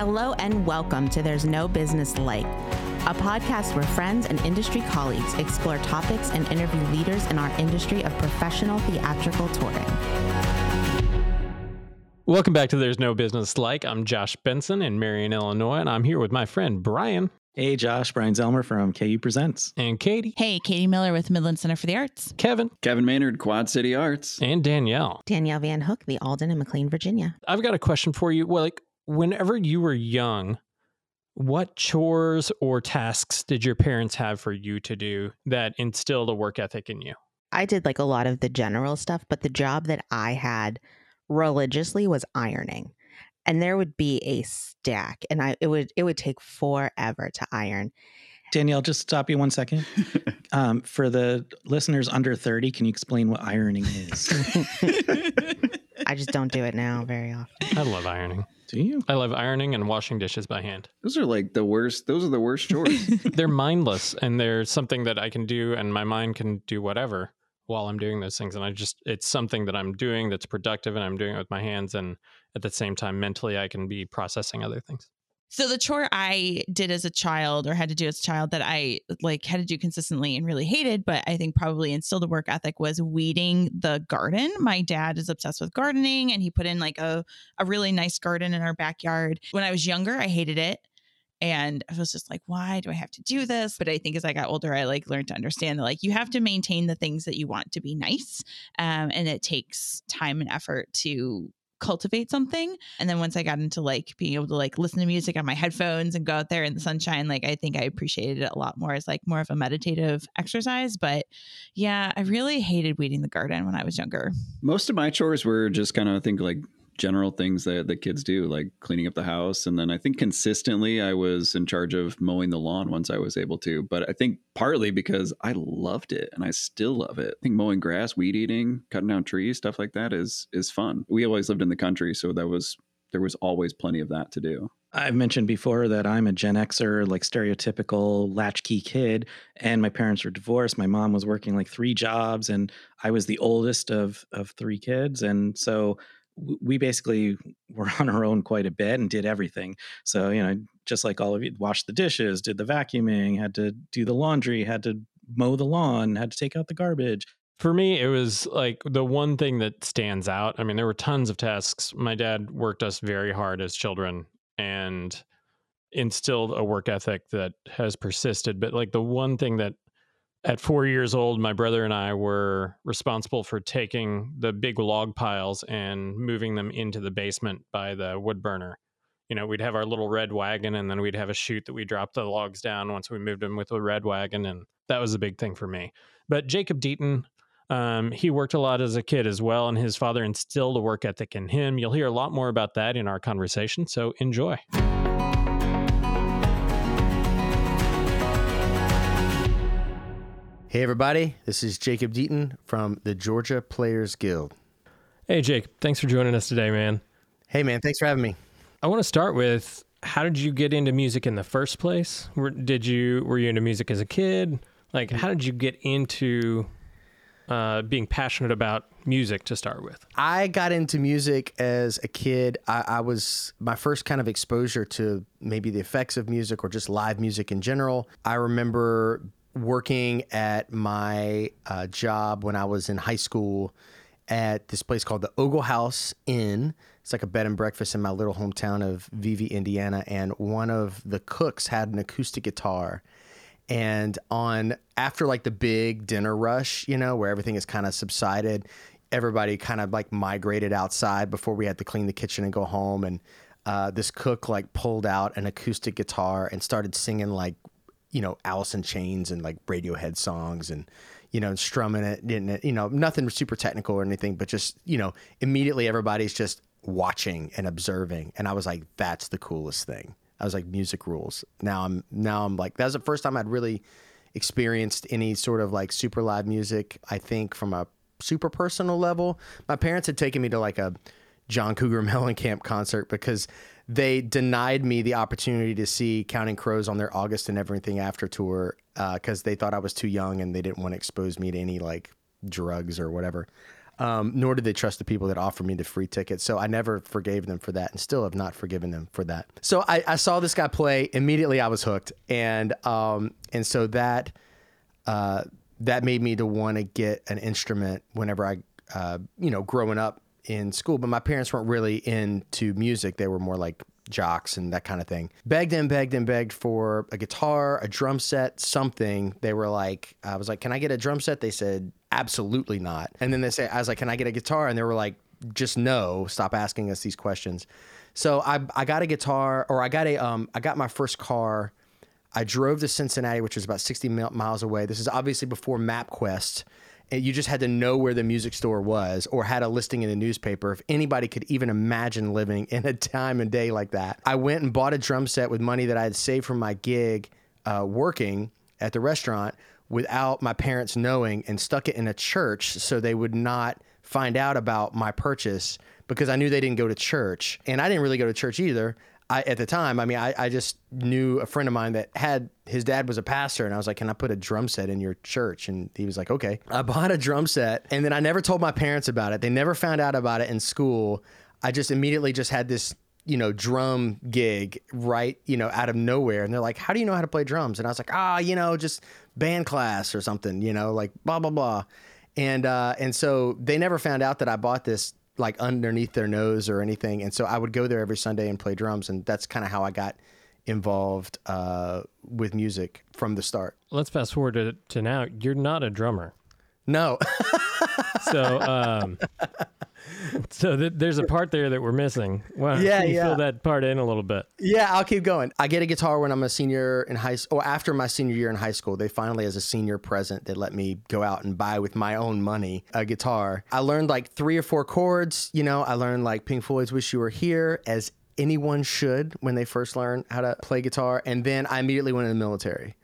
Hello and welcome to There's No Business Like, a podcast where friends and industry colleagues explore topics and interview leaders in our industry of professional theatrical touring. Welcome back to There's No Business Like. I'm Josh Benson in Marion, Illinois, and I'm here with my friend Brian Hey, Josh, Brian Zelmer from KU Presents. and Katie, Hey, Katie Miller with Midland Center for the Arts. Kevin, Kevin Maynard, Quad City Arts. and Danielle. Danielle Van Hook, the Alden in McLean, Virginia. I've got a question for you. Well, like, whenever you were young, what chores or tasks did your parents have for you to do that instilled a work ethic in you? I did like a lot of the general stuff, but the job that I had religiously was ironing. And there would be a stack and I it would it would take forever to iron. Danielle, just stop you one second. Um, for the listeners under 30, can you explain what ironing is? I just don't do it now very often. I love ironing. Do you? I love ironing and washing dishes by hand. Those are like the worst. Those are the worst chores. They're mindless and they're something that I can do and my mind can do whatever while I'm doing those things. And I just, it's something that I'm doing that's productive and I'm doing it with my hands. And at the same time, mentally, I can be processing other things. So the chore I did as a child or had to do as a child that I like had to do consistently and really hated, but I think probably instilled a work ethic was weeding the garden. My dad is obsessed with gardening and he put in like a, a really nice garden in our backyard. When I was younger, I hated it. And I was just like, why do I have to do this? But I think as I got older, I like learned to understand that like you have to maintain the things that you want to be nice. Um, and it takes time and effort to cultivate something. And then once I got into like being able to like listen to music on my headphones and go out there in the sunshine, like I think I appreciated it a lot more as like more of a meditative exercise. But yeah, I really hated weeding the garden when I was younger. Most of my chores were just kind of, I think, like general things that the kids do, like cleaning up the house. And then I think consistently I was in charge of mowing the lawn once I was able to. But I think partly because I loved it and I still love it. I think mowing grass, weed eating, cutting down trees, stuff like that is is fun. We always lived in the country, so that was there was always plenty of that to do. I've mentioned before that I'm a Gen Xer, like stereotypical latchkey kid, and my parents were divorced. My mom was working like three jobs, and I was the oldest of of three kids, and so we basically were on our own quite a bit and did everything. So you know, just like all of you, washed the dishes, did the vacuuming, had to do the laundry, had to mow the lawn, had to take out the garbage. For me, it was like the one thing that stands out. I mean, there were tons of tasks. My dad worked us very hard as children and instilled a work ethic that has persisted. But like the one thing that at four years old, my brother and I were responsible for taking the big log piles and moving them into the basement by the wood burner. You know, we'd have our little red wagon and then we'd have a chute that we dropped the logs down once we moved them with the red wagon. And that was a big thing for me. But Jacob Deaton, um, he worked a lot as a kid as well, and his father instilled a work ethic in him. You'll hear a lot more about that in our conversation, so enjoy. Hey, everybody, this is Jacob Deaton from the Georgia Players Guild. Hey, Jake, thanks for joining us today, man. Hey, man, thanks for having me. I want to start with how did you get into music in the first place? Were, did you were you into music as a kid? Like, how did you get into uh, being passionate about music to start with? I got into music as a kid. I, I was my first kind of exposure to maybe the effects of music or just live music in general. I remember working at my uh, job when I was in high school at this place called the Ogle Haus Inn. It's like a bed and breakfast in my little hometown of Vevay, Indiana. And one of the cooks had an acoustic guitar. And on after like the big dinner rush, you know, where everything is kind of subsided, everybody kind of like migrated outside before we had to clean the kitchen and go home. And uh, this cook like pulled out an acoustic guitar and started singing like, you know, Alice in Chains and like Radiohead songs and, you know, strumming it, didn't? You know, nothing super technical or anything, but just, you know, immediately everybody's just watching and observing. And I was like, that's the coolest thing. I was like, music rules. Now I'm now I'm like, that was the first time I'd really experienced any sort of like super live music. I think from a super personal level, my parents had taken me to like a John Cougar Mellencamp concert because they denied me the opportunity to see Counting Crows on their August and Everything After tour because they thought I was too young and they didn't want to expose me to any like drugs or whatever. Um, nor did they trust the people that offered me the free ticket. So I never forgave them for that and still have not forgiven them for that. So I, I saw this guy play. Immediately I was hooked. And, um, and so that, uh, that made me to want to get an instrument whenever I, uh, you know, growing up in school. But my parents weren't really into music. They were more like jocks and that kind of thing. Begged and begged and begged for a guitar, a drum set, something. They were like, I was like, can I get a drum set? They said, absolutely not. And then they say, I was like, can I get a guitar? And they were like, just no, stop asking us these questions. So I, I got a guitar or I got a, um, I got my first car. I drove to Cincinnati, which was about 60 miles away. This is obviously before MapQuest you just had to know where the music store was or had a listing in the newspaper if anybody could even imagine living in a time and day like that. I went and bought a drum set with money that i had saved from my gig uh, working at the restaurant without my parents knowing and stuck it in a church so they would not find out about my purchase because i knew they didn't go to church. And i didn't really go to church either I, at the time, I mean, I, I just knew a friend of mine that had his dad was a pastor, and I was like, "Can I put a drum set in your church?" And he was like, "Okay." I bought a drum set, and then I never told my parents about it. They never found out about it in school. I just immediately just had this, you know, drum gig right, you know, out of nowhere, and they're like, "How do you know how to play drums?" And I was like, "Ah, you know, just band class or something, you know, like blah blah blah." And uh, and so they never found out that I bought this like underneath their nose or anything. And so I would go there every Sunday and play drums, and that's kind of how I got involved uh, with music from the start. Let's fast forward to, to now. You're not a drummer. No. so, um, so th- there's a part there that we're missing. Wow. Yeah, yeah. Fill that part in a little bit. Yeah, I'll keep going. I get a guitar when I'm a senior in high school, or after my senior year in high school. They finally, as a senior present, they let me go out and buy with my own money a guitar. I learned like three or four chords. You know, I learned like Pink Floyd's "Wish You Were Here" as anyone should when they first learn how to play guitar, and then I immediately went in the military.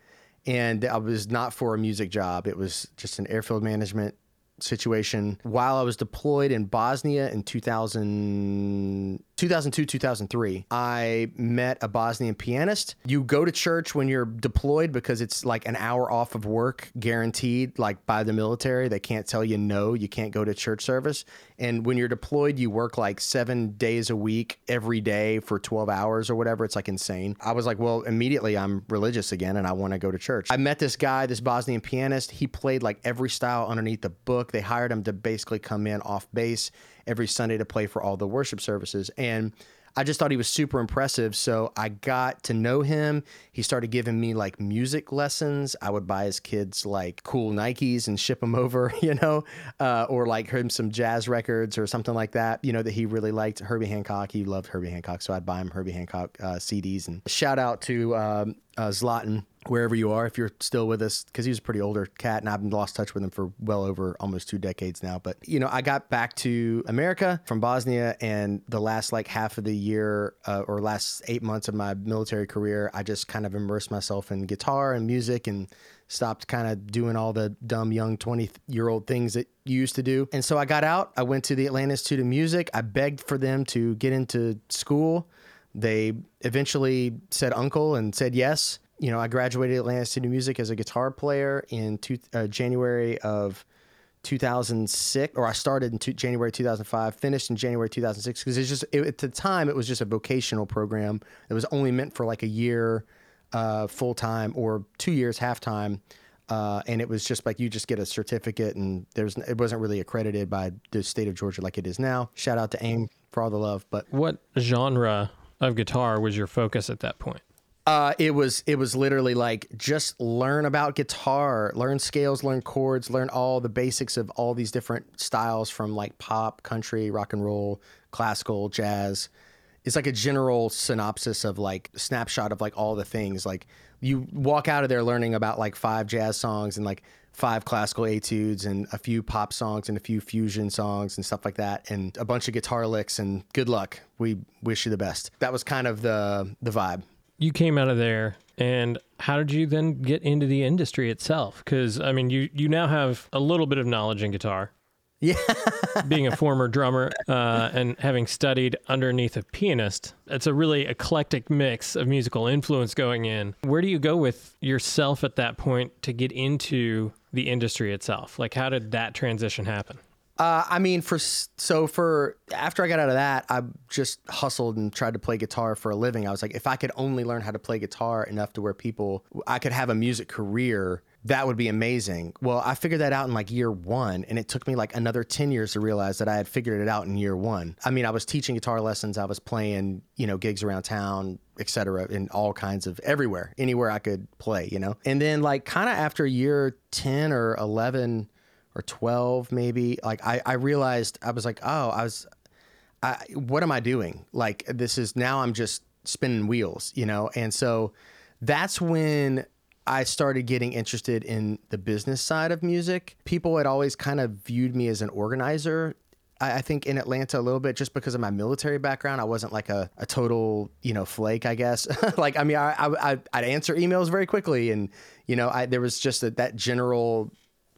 And I was not for a music job. It was just an airfield management situation while I was deployed in Bosnia in 2000, 2002, 2003. I met a Bosnian pianist. You go to church when you're deployed because it's like an hour off of work guaranteed, like by the military. They can't tell you no, you can't go to church service. And when you're deployed, you work like seven days a week every day for 12 hours or whatever. It's like insane. I was like, well, immediately I'm religious again and I want to go to church. I met this guy, this Bosnian pianist. He played like every style underneath the book. They hired him to basically come in off base every Sunday to play for all the worship services. And I just thought he was super impressive. So I got to know him. He started giving me like music lessons. I would buy his kids like cool Nikes and ship them over, you know, uh, or like him some jazz records or something like that, you know, that he really liked. Herbie Hancock. He loved Herbie Hancock. So I'd buy him Herbie Hancock uh, CDs. And shout out to um, uh, Zlatan wherever you are, if you're still with us, because he was a pretty older cat, and I've lost touch with him for well over almost two decades now. But you know, I got back to America from Bosnia, and the last like half of the year uh, or last eight months of my military career, I just kind of immersed myself in guitar and music and stopped kind of doing all the dumb young 20 year old things that you used to do. And so I got out. I went to the Atlanta Institute of Music. I begged for them to get into school. They eventually said uncle and said yes you know, I graduated Atlanta City Music as a guitar player in two, uh, January of 2006, or I started in two, January 2005, finished in January 2006 because it's just it, at the time it was just a vocational program It was only meant for like a year uh, full time or two years half time. Uh, and it was just like you just get a certificate, and there's it wasn't really accredited by the state of Georgia like it is now. Shout out to AIM for all the love. But what genre of guitar was your focus at that point? Uh, it was it was literally like just learn about guitar, learn scales, learn chords, learn all the basics of all these different styles from like pop, country, rock and roll, classical, jazz. It's like a general synopsis of like snapshot of like all the things. Like you walk out of there learning about like five jazz songs and like five classical etudes and a few pop songs and a few fusion songs and stuff like that and a bunch of guitar licks and good luck. We wish you the best. That was kind of the the vibe you came out of there and how did you then get into the industry itself? Because i mean you you now have a little bit of knowledge in guitar. Yeah. Being a former drummer uh, and having studied underneath a pianist it's a really eclectic mix of musical influence going in. Where do you go with yourself at that point to get into the industry itself? Like how did that transition happen Uh, I mean, for so for after I got out of that, I just hustled and tried to play guitar for a living. I was like, if I could only learn how to play guitar enough to where people, I could have a music career. That would be amazing. Well, I figured that out in like year one, and it took me like another 10 years to realize that I had figured it out in year one. I mean, I was teaching guitar lessons, I was playing, you know, gigs around town, et cetera, in all kinds of everywhere, anywhere I could play, you know? And then, like, kind of after year 10 or 11, or 12 maybe like I, I realized i was like oh i was I, what am i doing like this is now i'm just spinning wheels you know and so that's when i started getting interested in the business side of music people had always kind of viewed me as an organizer I, think in Atlanta a little bit just because of my military background. I wasn't like a, a total, you know, flake, I guess. like, I mean, I, I, I'd answer emails very quickly. And, you know, I, there was just a, that general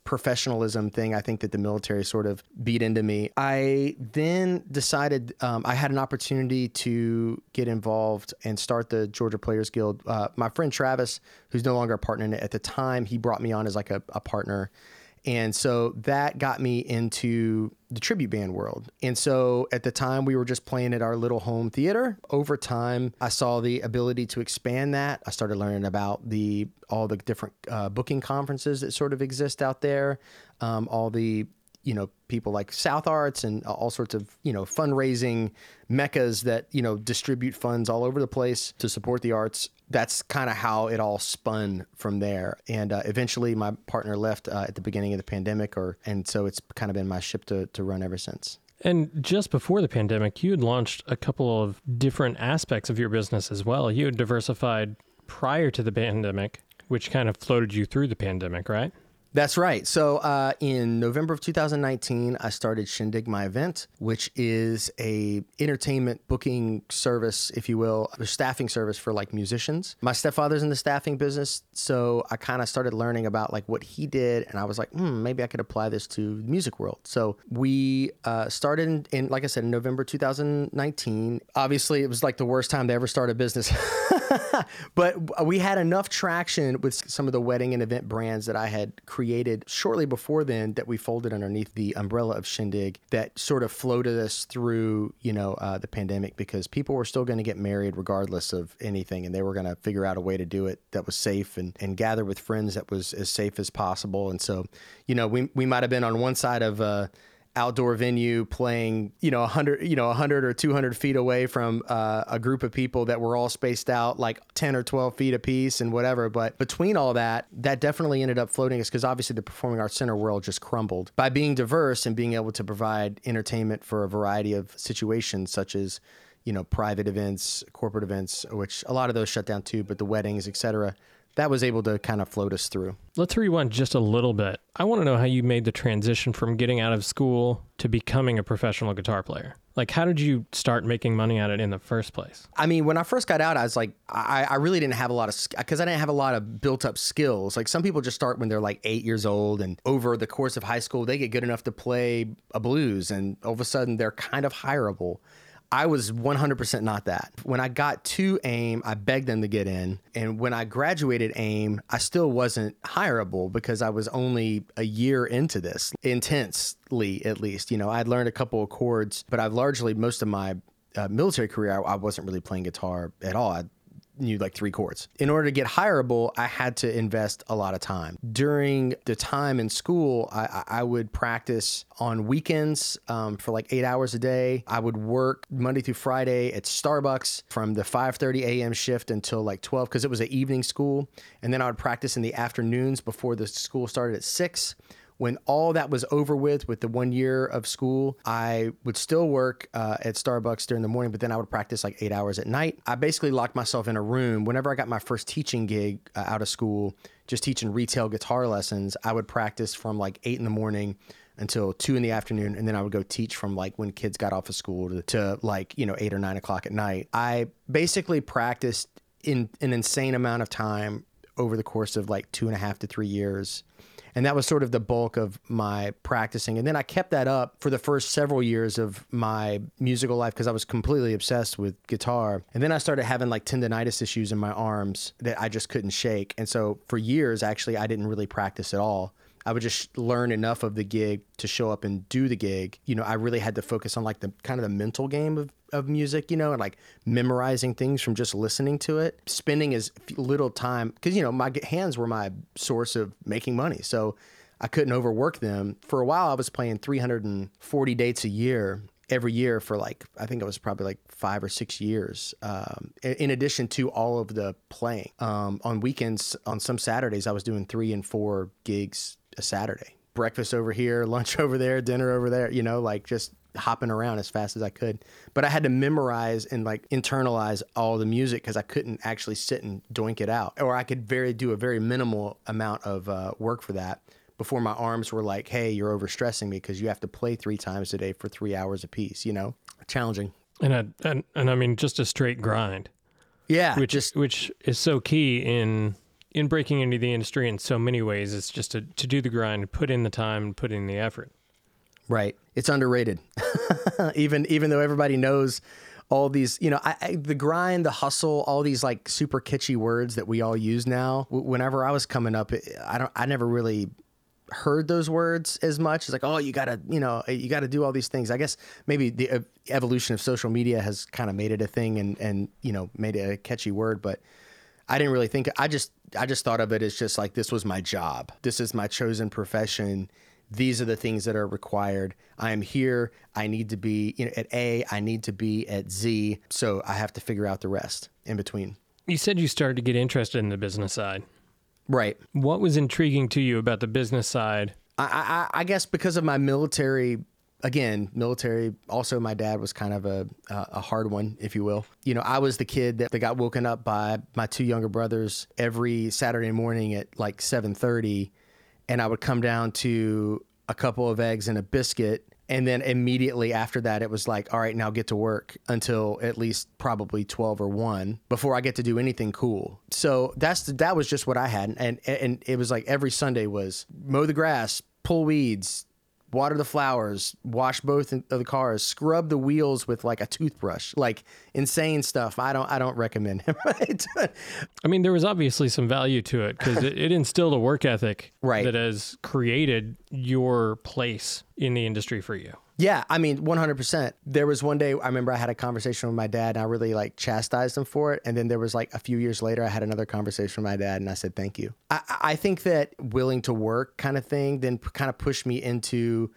professionalism thing I think that the military sort of beat into me. I then decided um, I had an opportunity to get involved and start the Georgia Players Guild. Uh, my friend Travis, who's no longer a partner in it at the time, he brought me on as like a, a partner. And so that got me into the tribute band world. And so at the time, we were just playing at our little home theater. Over time, I saw the ability to expand that. I started learning about the all the different uh, booking conferences that sort of exist out there, um, all the you know people like South Arts and all sorts of you know fundraising meccas that you know distribute funds all over the place to support the arts. That's kind of how it all spun from there. And uh, eventually, my partner left uh, at the beginning of the pandemic, or and so it's kind of been my ship to to run ever since. And just before the pandemic, you had launched a couple of different aspects of your business as well. You had diversified prior to the pandemic, which kind of floated you through the pandemic, right? That's right. So uh, in November of 2019, I started Shindig My Event, which is a entertainment booking service, if you will, a staffing service for like musicians. My stepfather's in the staffing business, so I kind of started learning about like what he did, and I was like, hmm, maybe I could apply this to the music world. So we uh, started in, in, like I said, in November 2019. Obviously, it was like the worst time to ever start a business. but we had enough traction with some of the wedding and event brands that I had created shortly before then that we folded underneath the umbrella of Shindig that sort of floated us through, you know, uh, the pandemic because people were still going to get married regardless of anything, and they were going to figure out a way to do it that was safe and and gather with friends that was as safe as possible. And so, you know, we we might have been on one side of uh, outdoor venue playing, you know, 100, you know, 100 or 200 feet away from uh, a group of people that were all spaced out like 10 or 12 feet apiece and whatever. But between all that, that definitely ended up floating us because obviously the performing arts center world just crumbled. By being diverse and being able to provide entertainment for a variety of situations, such as, you know, private events, corporate events, which a lot of those shut down too, but the weddings, et cetera, that was able to kind of float us through. Let's rewind just a little bit. I want to know how you made the transition from getting out of school to becoming a professional guitar player. Like, how did you start making money at it in the first place? I mean, when I first got out, I was like, I, I really didn't have a lot of, because I didn't have a lot of built up skills. Like, some people just start when they're like eight years old, and over the course of high school, they get good enough to play a blues, and all of a sudden, they're kind of hireable. I was 100% not that. When I got to AIM, I begged them to get in. And when I graduated AIM, I still wasn't hireable because I was only a year into this, intensely at least. You know, I'd learned a couple of chords, but I've largely, most of my uh, military career, I, I, wasn't really playing guitar at all. I knew like three chords. In order to get hireable, I had to invest a lot of time. During the time in school, I, I would practice on weekends um, for like eight hours a day. I would work Monday through Friday at Starbucks from the 5:30 a.m. shift until like 12 because it was an evening school, and then I would practice in the afternoons before the school started at six when all that was over with, with the one year of school, I would still work uh, at Starbucks during the morning, but then I would practice like eight hours at night. I basically locked myself in a room. Whenever I got my first teaching gig uh, out of school, just teaching retail guitar lessons, I would practice from like eight in the morning until two in the afternoon, and then I would go teach from like when kids got off of school to, to like you know eight or nine o'clock at night. I basically practiced in an insane amount of time over the course of like two and a half to three years and that was sort of the bulk of my practicing. And then I kept that up for the first several years of my musical life because I was completely obsessed with guitar. And then I started having like tendonitis issues in my arms that I just couldn't shake. And so for years, actually, I didn't really practice at all. I would just learn enough of the gig to show up and do the gig. You know, I really had to focus on like the kind of the mental game of, of music, you know, and like memorizing things from just listening to it, spending as little time because, you know, my hands were my source of making money. So I couldn't overwork them. For a while, I was playing 340 dates a year every year for like I think it was probably like five or six years. Um, in addition to all of the playing um, on weekends, on some Saturdays, I was doing three and four gigs a Saturday. Breakfast over here, lunch over there, dinner over there. You know, like just hopping around as fast as I could. But I had to memorize and like internalize all the music because I couldn't actually sit and doink it out, or I could very do a very minimal amount of uh, work for that before my arms were like, hey, you're overstressing me because you have to play three times a day for three hours a piece, you know? Challenging. And I, and, and I mean, just a straight grind. Yeah. Which, just, which is so key in in breaking into the industry in so many ways. It's just to, to do the grind, put in the time, put in the effort. Right. It's underrated. even even though everybody knows all these, you know, I, I, the grind, the hustle, all these like super kitschy words that we all use now. Whenever I was coming up, I don't, I never really heard those words as much. It's like, oh, you gotta, you know, you gotta do all these things. I guess maybe the evolution of social media has kind of made it a thing and and you know made it a catchy word, but I didn't really think. I just I just thought of it as just like this was my job. This is my chosen profession. These are the things that are required. I am here. I need to be you know, at A. I need to be at Z. So I have to figure out the rest in between. You said you started to get interested in the business side. Right. What was intriguing to you about the business side? I, I, I guess because of my military again, military. Also, my dad was kind of a a hard one, if you will. You know, I was the kid that, that got woken up by my two younger brothers every Saturday morning at like seven thirty, and I would come down to a couple of eggs and a biscuit, and then immediately after that, it was like, all right, now get to work until at least probably 12 or 1 before I get to do anything cool. So that's that was just what I had. And, and it was like every Sunday was mow the grass, pull weeds, water the flowers, wash both of the cars, scrub the wheels with like a toothbrush, like insane stuff. I don't I don't recommend him. I mean, there was obviously some value to it because it, it, instilled a work ethic right. that has created your place in the industry for you. Yeah, I mean, 100%. There was one day I remember I had a conversation with my dad and I really like chastised him for it. And then there was like a few years later, I had another conversation with my dad and I said, thank you. I, I think that willing to work kind of thing then kind of pushed me into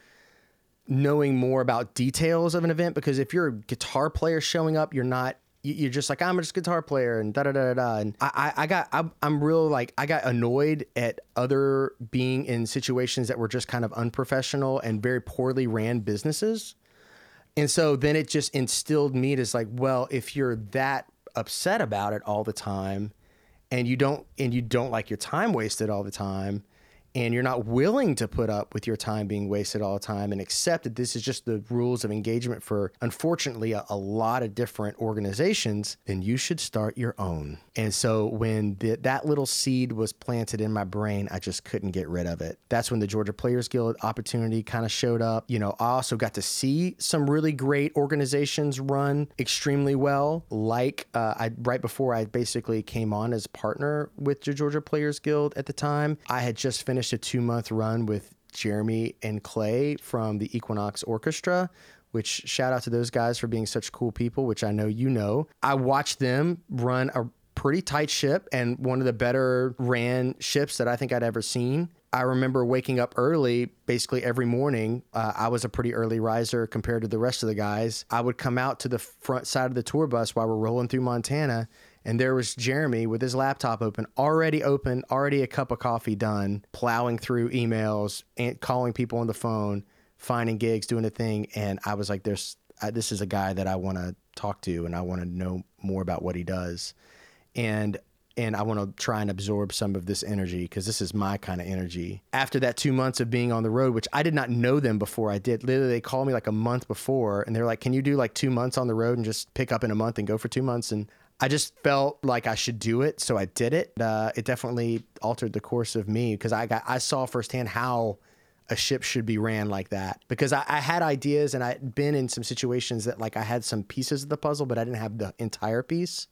knowing more about details of an event because if you're a guitar player showing up, you're not you're just like I'm just a guitar player and da da da da. And I, I got I'm, I'm real like I got annoyed at other being in situations that were just kind of unprofessional and very poorly ran businesses. And so then it just instilled me as like, well, if you're that upset about it all the time, and you don't and you don't like your time wasted all the time, and you're not willing to put up with your time being wasted all the time and accept that this is just the rules of engagement for unfortunately a, a lot of different organizations, then you should start your own. And so when the, that little seed was planted in my brain, I just couldn't get rid of it. That's when the Georgia Players Guild opportunity kind of showed up. You know, I also got to see some really great organizations run extremely well. Like uh, I right before I basically came on as partner with the Georgia Players Guild at the time, I had just finished finished a two month run with Jeremy and Clay from the Equinox Orchestra, which shout out to those guys for being such cool people, which I know you know. I watched them run a pretty tight ship and one of the better ran ships that I think I'd ever seen. I remember waking up early basically every morning. Uh, I was a pretty early riser compared to the rest of the guys. I would come out to the front side of the tour bus while we're rolling through Montana and there was Jeremy with his laptop open, already open, already a cup of coffee done, plowing through emails and calling people on the phone, finding gigs, doing a thing. And I was like, "There's this is a guy that I want to talk to, and I want to know more about what he does." And and I want to try and absorb some of this energy because this is my kind of energy. After that two months of being on the road, which I did not know them before I did, literally they called me like a month before and they're like, Can you do like two months on the road and just pick up in a month and go for two months? And I just felt like I should do it, so I did it. Uh, it definitely altered the course of me because I got I saw firsthand how a ship should be ran like that because I, I, had ideas and I'd been in some situations that like I had some pieces of the puzzle, but I didn't have the entire piece.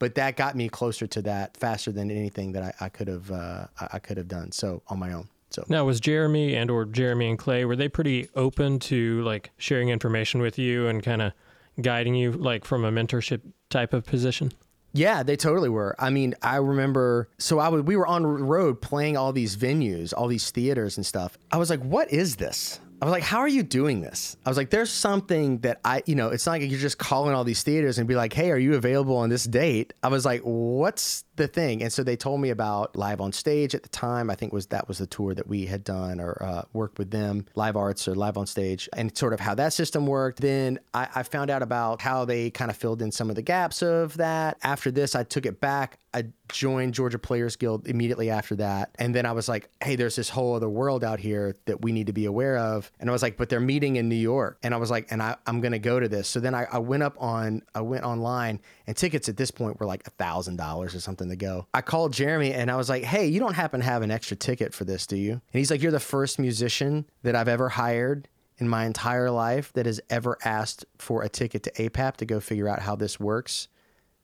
But that got me closer to that faster than anything that I, could have uh, I could have done. So on my own. So Now, was Jeremy and or Jeremy and Clay were they pretty open to like sharing information with you and kind of guiding you like from a mentorship type of position? Yeah, they totally were. I mean, I remember. So I would, we were on road playing all these venues, all these theaters and stuff. I was like, "What is this?" I was like, "How are you doing this?" I was like, "There's something that I, you know, it's not like you're just calling all these theaters and be like, "Hey, are you available on this date?" I was like, "What's the thing?" And so they told me about live on stage at the time. I think was that was the tour that we had done or uh, worked with them, live arts or live on stage, and sort of how that system worked. Then I, I found out about how they kind of filled in some of the gaps of that. After this, I took it back. I joined Georgia Players Guild immediately after that. And then I was like, hey, there's this whole other world out here that we need to be aware of. And I was like, but they're meeting in New York. And I was like, and I, I'm going to go to this. So then I, I went up on, I went online and tickets at this point were like a thousand dollars or something to go. I called Jeremy and I was like, hey, you don't happen to have an extra ticket for this, do you? And he's like, you're the first musician that I've ever hired in my entire life that has ever asked for a ticket to APAP to go figure out how this works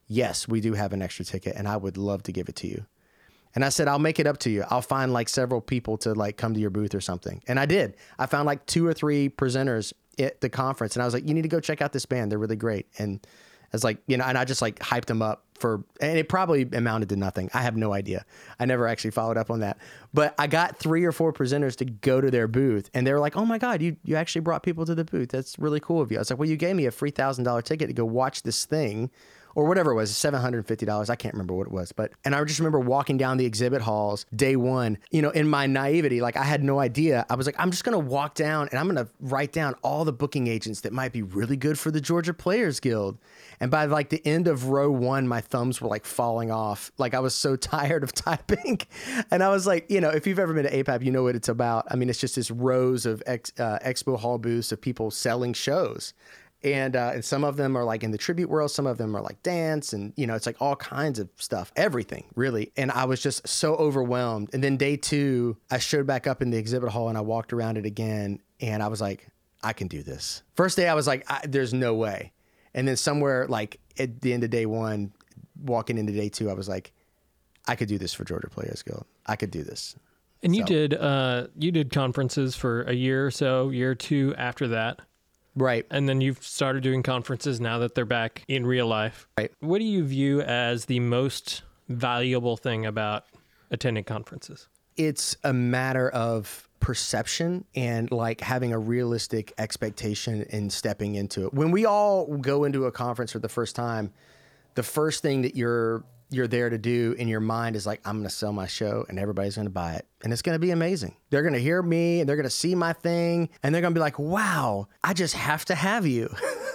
yes, we do have an extra ticket and I would love to give it to you. And I said, I'll make it up to you. I'll find like several people to like come to your booth or something. And I did. I found like two or three presenters at the conference and I was like, you need to go check out this band. They're really great. And I was like, you know, and I just like hyped them up for, and it probably amounted to nothing. I have no idea. I never actually followed up on that. But I got three or four presenters to go to their booth and they were like, oh my God, you, you actually brought people to the booth. That's really cool of you. I was like, well, you gave me a free thousand dollar ticket to go watch this thing or whatever it was, $750. I can't remember what it was. But, and I just remember walking down the exhibit halls day one, you know, in my naivety, like I had no idea. I was like, I'm just going to walk down and I'm going to write down all the booking agents that might be really good for the Georgia Players Guild. And by like the end of row one, my thumbs were like falling off. Like I was so tired of typing. And I was like, you know, if you've ever been to APAP, you know what it's about. I mean, it's just this rows of ex, uh, expo hall booths of people selling shows. And uh, and some of them are like in the tribute world some of them are like dance and you know it's like all kinds of stuff everything really. And i was just so overwhelmed. And then day two i showed back up in the exhibit hall and i walked around it again and i was like i can do this. First day i was like there's no way. And then somewhere like at the end of day one walking into day two i was like i could do this for georgia players guild i could do this And you So- did uh you did conferences for a year or so, year or two after that. right And then you've started doing conferences now that they're back in real life. Right. What do you view as the most valuable thing about attending conferences? it's a matter of perception and like having a realistic expectation and stepping into it. When we all go into a conference for the first time, the first thing that you're you're there to do in your mind is like I'm going to sell my show and everybody's going to buy it and it's going to be amazing. They're going to hear me and they're going to see my thing and they're going to be like, "Wow, I just have to have you."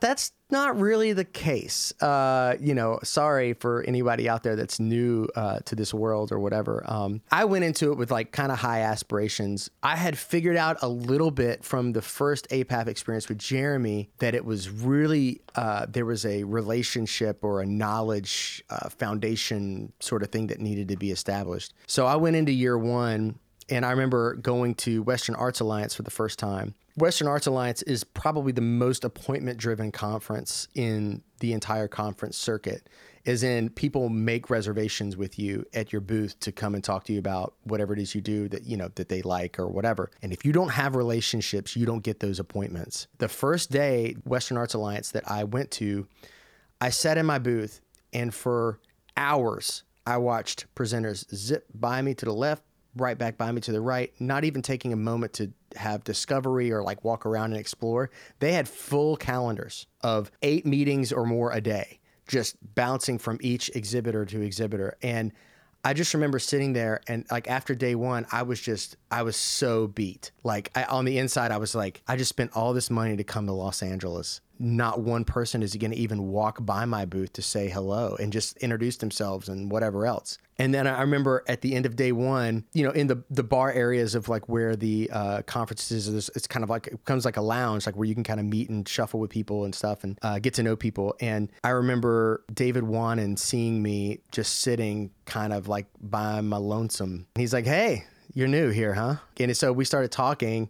that's not really the case. Uh, you know, sorry for anybody out there that's new uh, to this world or whatever. Um, I went into it with like kind of high aspirations. I had figured out a little bit from the first APAP experience with Jeremy that it was really uh, there was a relationship or a knowledge uh, foundation sort of thing that needed to be established. So I went into year one. And I remember going to Western Arts Alliance for the first time. Western Arts Alliance is probably the most appointment driven conference in the entire conference circuit. Is in people make reservations with you at your booth to come and talk to you about whatever it is you do that you know that they like or whatever. And if you don't have relationships, you don't get those appointments. The first day Western Arts Alliance that I went to, I sat in my booth and for hours I watched presenters zip by me to the left, right back by me to the right, not even taking a moment to have discovery or like walk around and explore. They had full calendars of eight meetings or more a day, just bouncing from each exhibitor to exhibitor. And I just remember sitting there and like after day one, I was just, I was so beat. Like I, on the inside, I was like, I just spent all this money to come to Los Angeles. Not one person is going to even walk by my booth to say hello and just introduce themselves and whatever else. And then I remember at the end of day one, you know, in the the bar areas of like where the uh, conferences is, it's kind of like it becomes like a lounge, like where you can kind of meet and shuffle with people and stuff and uh, get to know people. And I remember David Wannen seeing me just sitting kind of like by my lonesome. He's like, "Hey, you're new here, huh?" And so we started talking,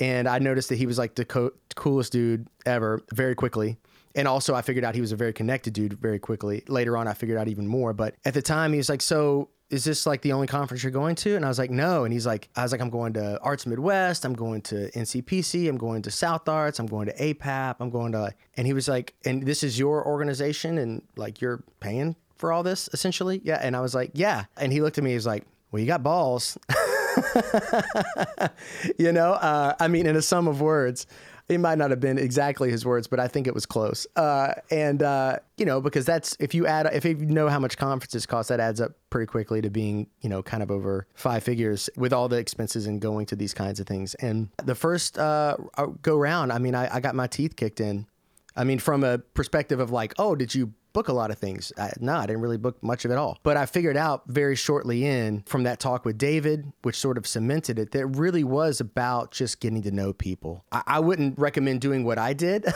and I noticed that he was like the co- coolest dude ever very quickly. And also, I figured out he was a very connected dude very quickly. Later on, I figured out even more. But at the time, he was like, So is this like the only conference you're going to? And I was like, no. And he's like, I was like, I'm going to Arts Midwest. I'm going to NCPC. I'm going to South Arts. I'm going to APAP. I'm going to, and he was like, and this is your organization and like you're paying for all this essentially? Yeah. And I was like, yeah. And he looked at me, he was like, well, you got balls. you know, uh, I mean, in a sum of words, it might not have been exactly his words, but I think it was close. Uh, and uh, you know, because that's if you add if you know how much conferences cost, that adds up pretty quickly to being you know kind of over five figures with all the expenses and going to these kinds of things. And the first uh, go round, I mean, I, I got my teeth kicked in. I mean, from a perspective of like, oh, did you book a lot of things. I, no, I didn't really book much of it all. But I figured out very shortly in from that talk with David, which sort of cemented it, that it really was about just getting to know people. I, I wouldn't recommend doing what I did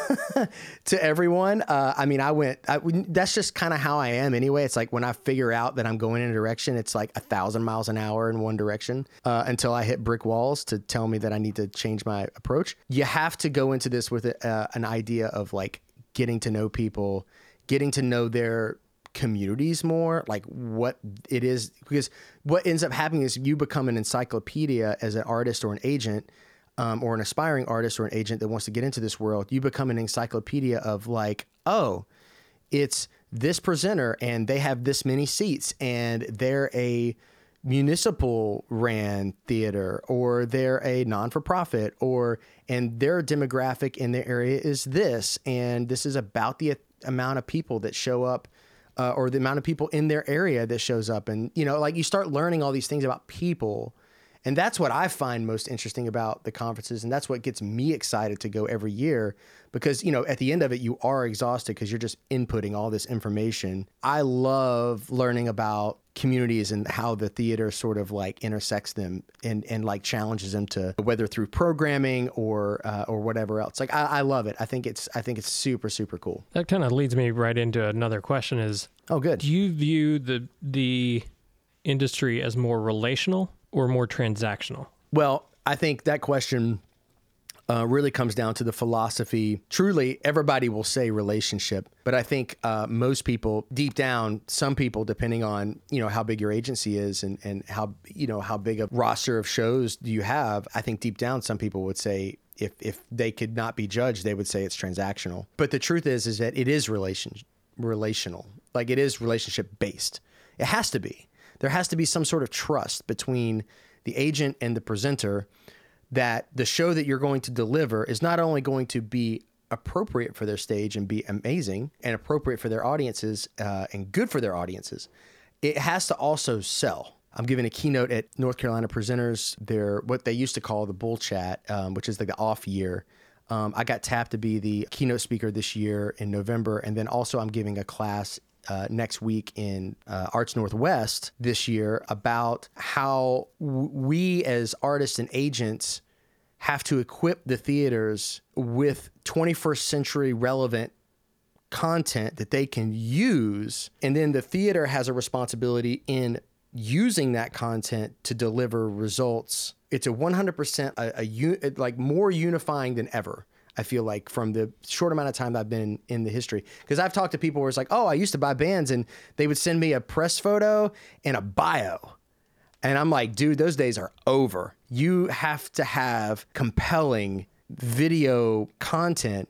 to everyone. Uh, I mean, I went, I, that's just kind of how I am anyway. It's like when I figure out that I'm going in a direction, it's like a thousand miles an hour in one direction uh, until I hit brick walls to tell me that I need to change my approach. You have to go into this with a, uh, an idea of like getting to know people getting to know their communities more, like what it is. Because what ends up happening is you become an encyclopedia as an artist or an agent. Um, or an aspiring artist or an agent that wants to get into this world, you become an encyclopedia of like, oh, it's this presenter and they have this many seats and they're a municipal ran theater or they're a non for profit or and their demographic in their area is this and this is about the amount of people that show up uh, or the amount of people in their area that shows up. And you know like you start learning all these things about people and that's what I find most interesting about the conferences. And that's what gets me excited to go every year because, you know, at the end of it, you are exhausted because you're just inputting all this information. I love learning about communities and how the theater sort of like intersects them and, and like challenges them to whether through programming or uh, or whatever else. Like I, I love it. I think it's I think it's super super cool. That kind of leads me right into another question: Is oh good? Do you view the the industry as more relational or more transactional? Well, I think that question uh, really comes down to the philosophy. Truly, everybody will say relationship, but I think uh, most people, deep down, some people, depending on you know how big your agency is and and how you know how big a roster of shows do you have, I think deep down, some people would say if if they could not be judged, they would say it's transactional. But the truth is, is that it is relation relational, like it is relationship based. It has to be there has to be some sort of trust between the agent and the presenter that the show that you're going to deliver is not only going to be appropriate for their stage and be amazing and appropriate for their audiences uh, and good for their audiences, it has to also sell. I'm giving a keynote at North Carolina Presenters. Their what they used to call the Bull Chat, um, which is like the off year. Um, I got tapped to be the keynote speaker this year in November, and then also I'm giving a class uh, next week in uh, Arts Northwest this year about how w- we as artists and agents have to equip the theaters with 21st century relevant content that they can use. And then the theater has a responsibility in using that content to deliver results. It's a 100% a, a, like more unifying than ever. I feel like from the short amount of time I've been in the history. Because I've talked to people where it's like, oh, I used to buy bands and they would send me a press photo and a bio. And I'm like, dude, those days are over. You have to have compelling video content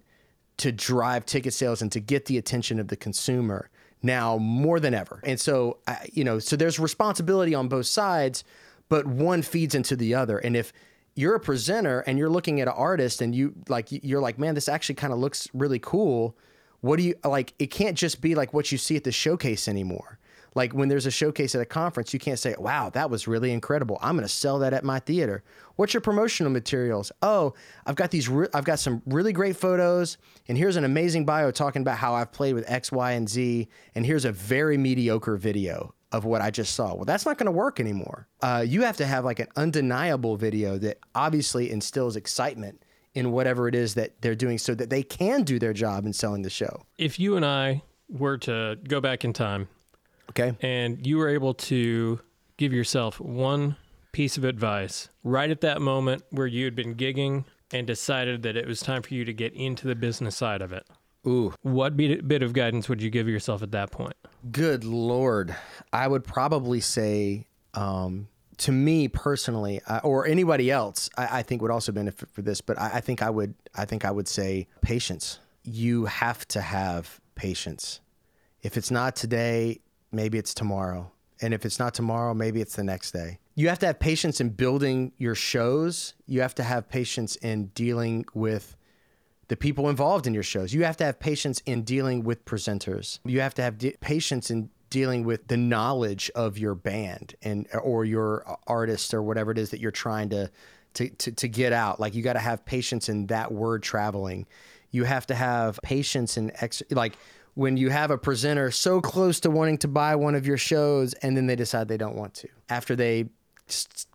to drive ticket sales and to get the attention of the consumer now more than ever. And so, you know, so there's responsibility on both sides, but one feeds into the other. And if you're a presenter and you're looking at an artist and you like you're like man this actually kind of looks really cool. What do you like it can't just be like what you see at the showcase anymore. Like when there's a showcase at a conference you can't say wow that was really incredible. I'm going to sell that at my theater. What's your promotional materials? Oh i've got these re- i've got some really great photos and here's an amazing bio talking about how i've played with x y and z and here's a very mediocre video of what I just saw. Well, that's not going to work anymore. Uh, you have to have like an undeniable video that obviously instills excitement in whatever it is that they're doing so that they can do their job in selling the show. If you and I were to go back in time, okay, and you were able to give yourself one piece of advice right at that moment where you had been gigging and decided that it was time for you to get into the business side of it, Ooh, What bit, of guidance would you give yourself at that point? good lord. I would probably say, um, to me personally, uh, or anybody else, I, I think would also benefit for this. But I, I think I would, I think I would say patience. You have to have patience. If it's not today, maybe it's tomorrow. And if it's not tomorrow, maybe it's the next day. You have to have patience in building your shows. You have to have patience in dealing with the people involved in your shows. You have to have patience in dealing with presenters. You have to have de- patience in dealing with the knowledge of your band and or your uh, artist or whatever it is that you're trying to to to, to get out. Like you got to have patience in that word traveling. You have to have patience in ex- like when you have a presenter so close to wanting to buy one of your shows and then they decide they don't want to after they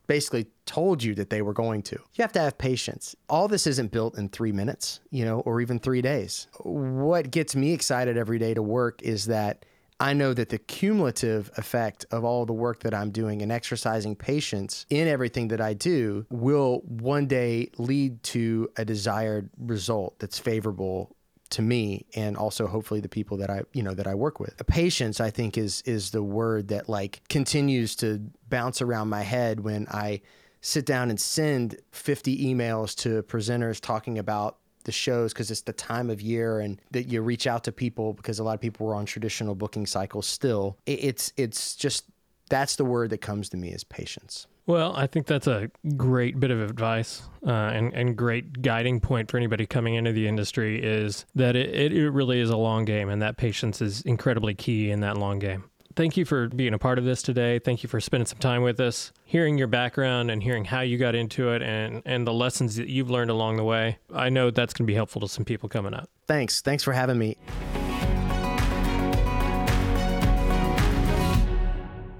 basically told you that they were going to. You have to have patience. All this isn't built in three minutes, you know, or even three days. What gets me excited every day to work is that I know that the cumulative effect of all the work that I'm doing and exercising patience in everything that I do will one day lead to a desired result that's favorable to me and also hopefully the people that I you know that I work with. Patience I think is is the word that like continues to bounce around my head when I sit down and send 50 emails to presenters talking about the shows because it's the time of year and that you reach out to people because a lot of people were on traditional booking cycles still. It's it's just that's the word that comes to me is patience. Well, I think that's a great bit of advice uh, and, and great guiding point for anybody coming into the industry is that it, it, really is a long game and that patience is incredibly key in that long game. Thank you for being a part of this today. Thank you for spending some time with us, hearing your background and hearing how you got into it and, and the lessons that you've learned along the way. I know that's going to be helpful to some people coming up. Thanks. Thanks for having me.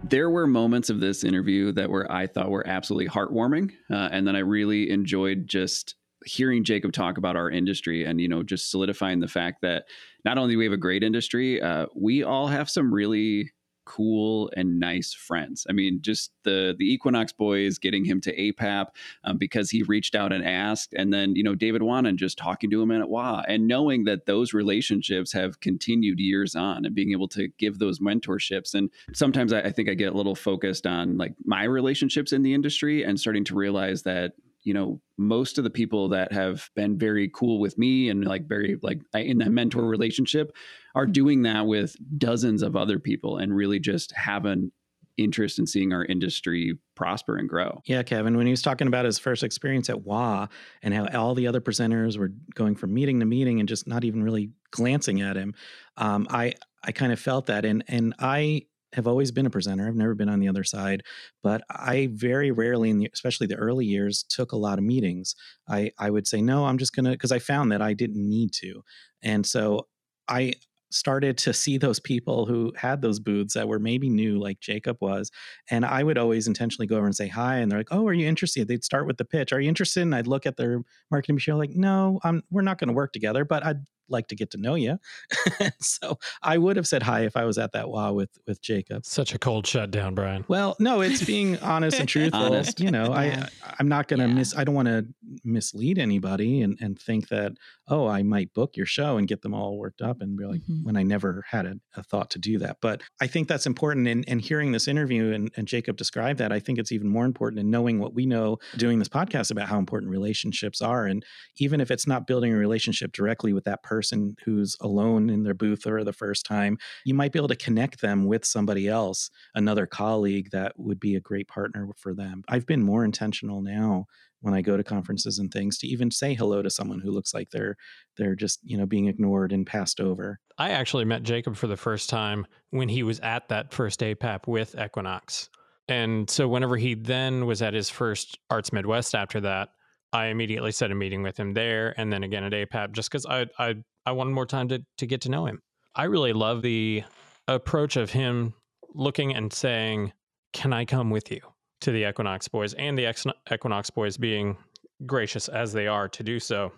There were moments of this interview that were I thought were absolutely heartwarming, uh, and then I really enjoyed just hearing Jacob talk about our industry and you know just solidifying the fact that not only do we have a great industry, uh, we all have some really cool and nice friends. I mean, just the the Equinox boys getting him to APAP um, because he reached out and asked, and then you know David Wanan just talking to him at WA, and knowing that those relationships have continued years on, and being able to give those mentorships. And sometimes I, I think I get a little focused on like my relationships in the industry, and starting to realize that you know most of the people that have been very cool with me and like very like in that mentor relationship are doing that with dozens of other people and really just have an interest in seeing our industry prosper and grow. Yeah, Kevin, when he was talking about his first experience at WA and how all the other presenters were going from meeting to meeting and just not even really glancing at him, um, I I kind of felt that, and and I have always been a presenter. I've never been on the other side, but I very rarely, in the, especially the early years, took a lot of meetings. I I would say no, I'm just gonna because I found that I didn't need to, and so I started to see those people who had those booths that were maybe new, like Jacob was. And I would always intentionally go over and say hi. And they're like, Oh, are you interested? They'd start with the pitch. Are you interested? And I'd look at their marketing material like, No, I'm, we're not going to work together, but I'd like to get to know you. so I would have said hi if I was at that WA with, with Jacob. Such a cold shutdown, Brian. Well, no, it's being honest and truthful. Honest. You know, Yeah. I I'm not gonna Yeah. miss I don't want to mislead anybody and, and think that, oh, I might book your show and get them all worked up and be like Mhm. when I never had a, a thought to do that. But I think that's important and, and hearing this interview and, and Jacob describe that, I think it's even more important in knowing what we know doing this podcast about how important relationships are. And even if it's not building a relationship directly with that person who's alone in their booth or the first time, you might be able to connect them with somebody else, another colleague that would be a great partner for them. I've been more intentional now when I go to conferences and things to even say hello to someone who looks like they're they're just, you know, being ignored and passed over. I actually met Jacob for the first time when he was at that first APAP with Equinox. And so whenever he then was at his first Arts Midwest after that, I immediately set a meeting with him there and then again at APAP just because I, I I wanted more time to to get to know him. I really love the approach of him looking and saying, Can I come with you to the Equinox boys? And the Equinox boys being gracious as they are to do so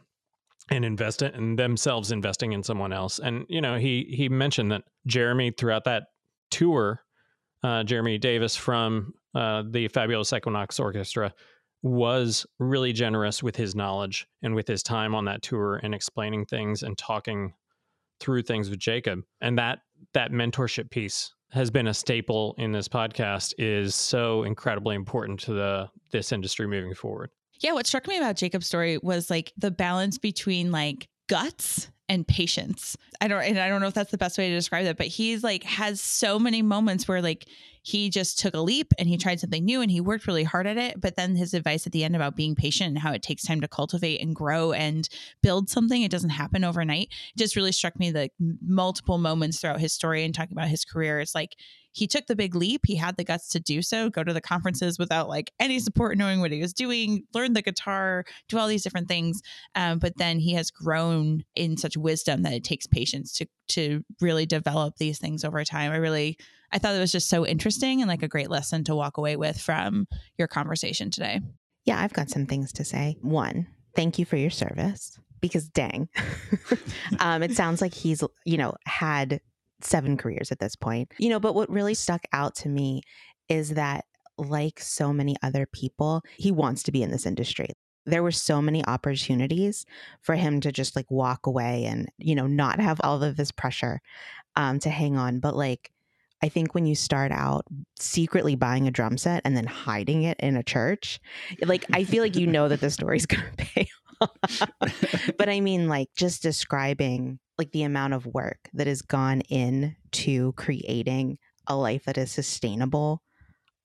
and invest it in themselves investing in someone else. And you know, he he mentioned that Jeremy throughout that tour, uh, Jeremy Davis from uh, the Fabulous Equinox Orchestra was really generous with his knowledge and with his time on that tour and explaining things and talking through things with Jacob. And that that mentorship piece has been a staple in this podcast is so incredibly important to the this industry moving forward. Yeah, what struck me about Jacob's story was like the balance between like guts and patience. I don't and I don't know if that's the best way to describe that, but he's like has so many moments where like he just took a leap and he tried something new and he worked really hard at it. But then his advice at the end about being patient and how it takes time to cultivate and grow and build something, it doesn't happen overnight. It just really struck me the multiple moments throughout his story and talking about his career. It's like he took the big leap. He had the guts to do so, go to the conferences without like any support, knowing what he was doing, learn the guitar, do all these different things. Um, but then he has grown in such wisdom that it takes patience to to really develop these things over time. I really I thought it was just so interesting and like a great lesson to walk away with from your conversation today. Yeah, I've got some things to say. One, thank you for your service because dang, um, it sounds like he's, you know, had seven careers at this point. You know, but what really stuck out to me is that, like so many other people, he wants to be in this industry. There were so many opportunities for him to just like walk away and, you know, not have all of this pressure um, to hang on. But like, I think when you start out secretly buying a drum set and then hiding it in a church, like I feel like you know that the story's going to pay off. but I mean, like just describing like the amount of work that has gone in to creating a life that is sustainable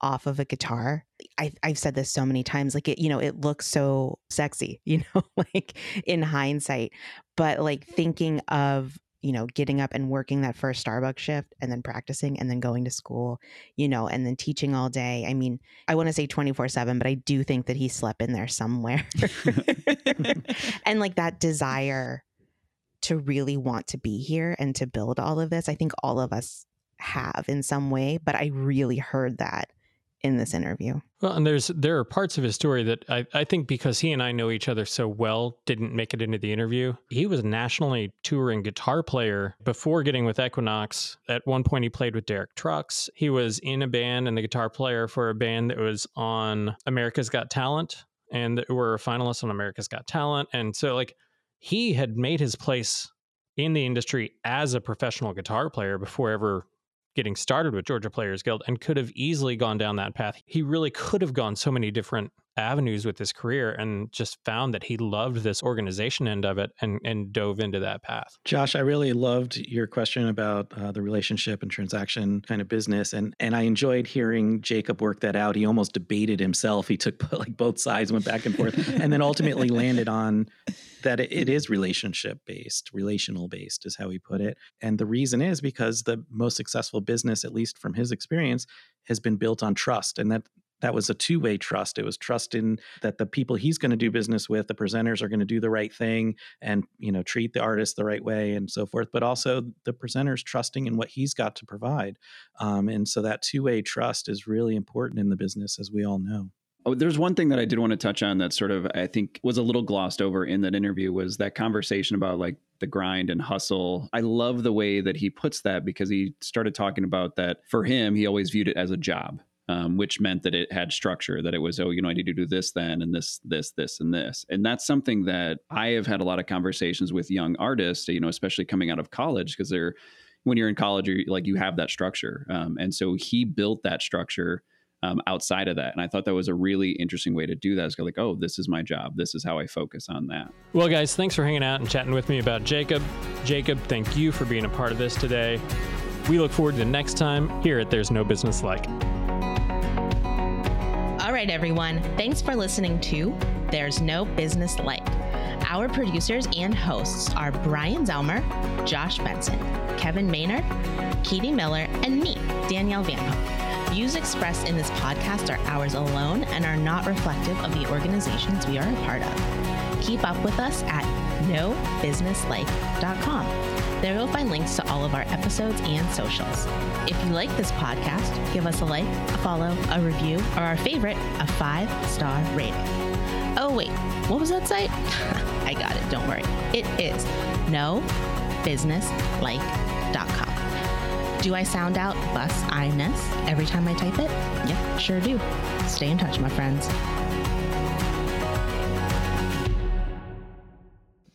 off of a guitar. I, I've said this so many times, like it, you know, it looks so sexy, you know, like in hindsight, but like thinking of you know, getting up and working that first Starbucks shift and then practicing and then going to school, you know, and then teaching all day. I mean, I want to say 24 7, but I do think that he slept in there somewhere. and like that desire to really want to be here and to build all of this, I think all of us have in some way, but I really heard that in this interview. Well, and there's there are parts of his story that I, I think because he and I know each other so well didn't make it into the interview. He was a nationally touring guitar player before getting with Equinox. At one point he played with Derek Trucks. He was in a band and the guitar player for a band that was on America's Got Talent and were finalists on America's Got Talent. And so like he had made his place in the industry as a professional guitar player before ever getting started with Georgia Players Guild and could have easily gone down that path. He really could have gone so many different avenues with his career and just found that he loved this organization end of it and, and dove into that path. Josh, I really loved your question about uh, the relationship and transaction kind of business. And, and I enjoyed hearing Jacob work that out. He almost debated himself. He took like both sides, went back and forth, and then ultimately landed on that it, it is relationship based, relational based is how he put it. And the reason is because the most successful business, at least from his experience, has been built on trust. And that that was a two-way trust. It was trust in that the people he's going to do business with the presenters are going to do the right thing and you know treat the artist the right way and so forth but also the presenters trusting in what he's got to provide um, and so that two-way trust is really important in the business as we all know. Oh, there's one thing that I did want to touch on that sort of I think was a little glossed over in that interview was that conversation about like the grind and hustle. I love the way that he puts that because he started talking about that for him, he always viewed it as a job um, which meant that it had structure that it was oh you know i need to do this then and this this this and this and that's something that i have had a lot of conversations with young artists you know especially coming out of college because they're when you're in college you're like you have that structure um, and so he built that structure um, outside of that. And I thought that was a really interesting way to do that. It's like, oh, this is my job. This is how I focus on that. Well, guys, thanks for hanging out and chatting with me about Jacob. Jacob, thank you for being a part of this today. We look forward to the next time here at There's No Business Like. All right, everyone. Thanks for listening to There's No Business Like. Our producers and hosts are Brian Zelmer, Josh Benson, Kevin Maynard, Katie Miller, and me, Danielle Van. Views expressed in this podcast are ours alone and are not reflective of the organizations we are a part of. Keep up with us at nobusinesslike.com. There you'll find links to all of our episodes and socials. If you like this podcast, give us a like, a follow, a review, or our favorite, a five star rating. Oh, wait, what was that site? I got it, don't worry. It is nobusinesslike.com. Do I sound out bus I ness every time I type it? Yep, sure do. Stay in touch, my friends.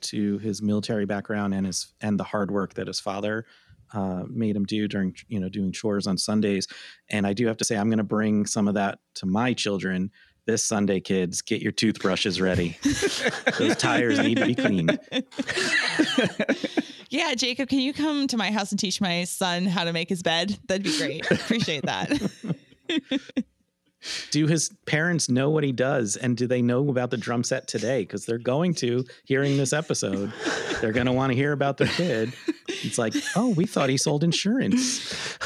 to his military background and his and the hard work that his father uh, made him do during you know doing chores on Sundays. And I do have to say, I'm going to bring some of that to my children this Sunday, kids. Get your toothbrushes ready. Those tires need to be cleaned. yeah, Jacob, can you come to my house and teach my son how to make his bed? That'd be great. Appreciate that. do his parents know what he does and do they know about the drum set today because they're going to hearing this episode they're going to want to hear about their kid it's like oh we thought he sold insurance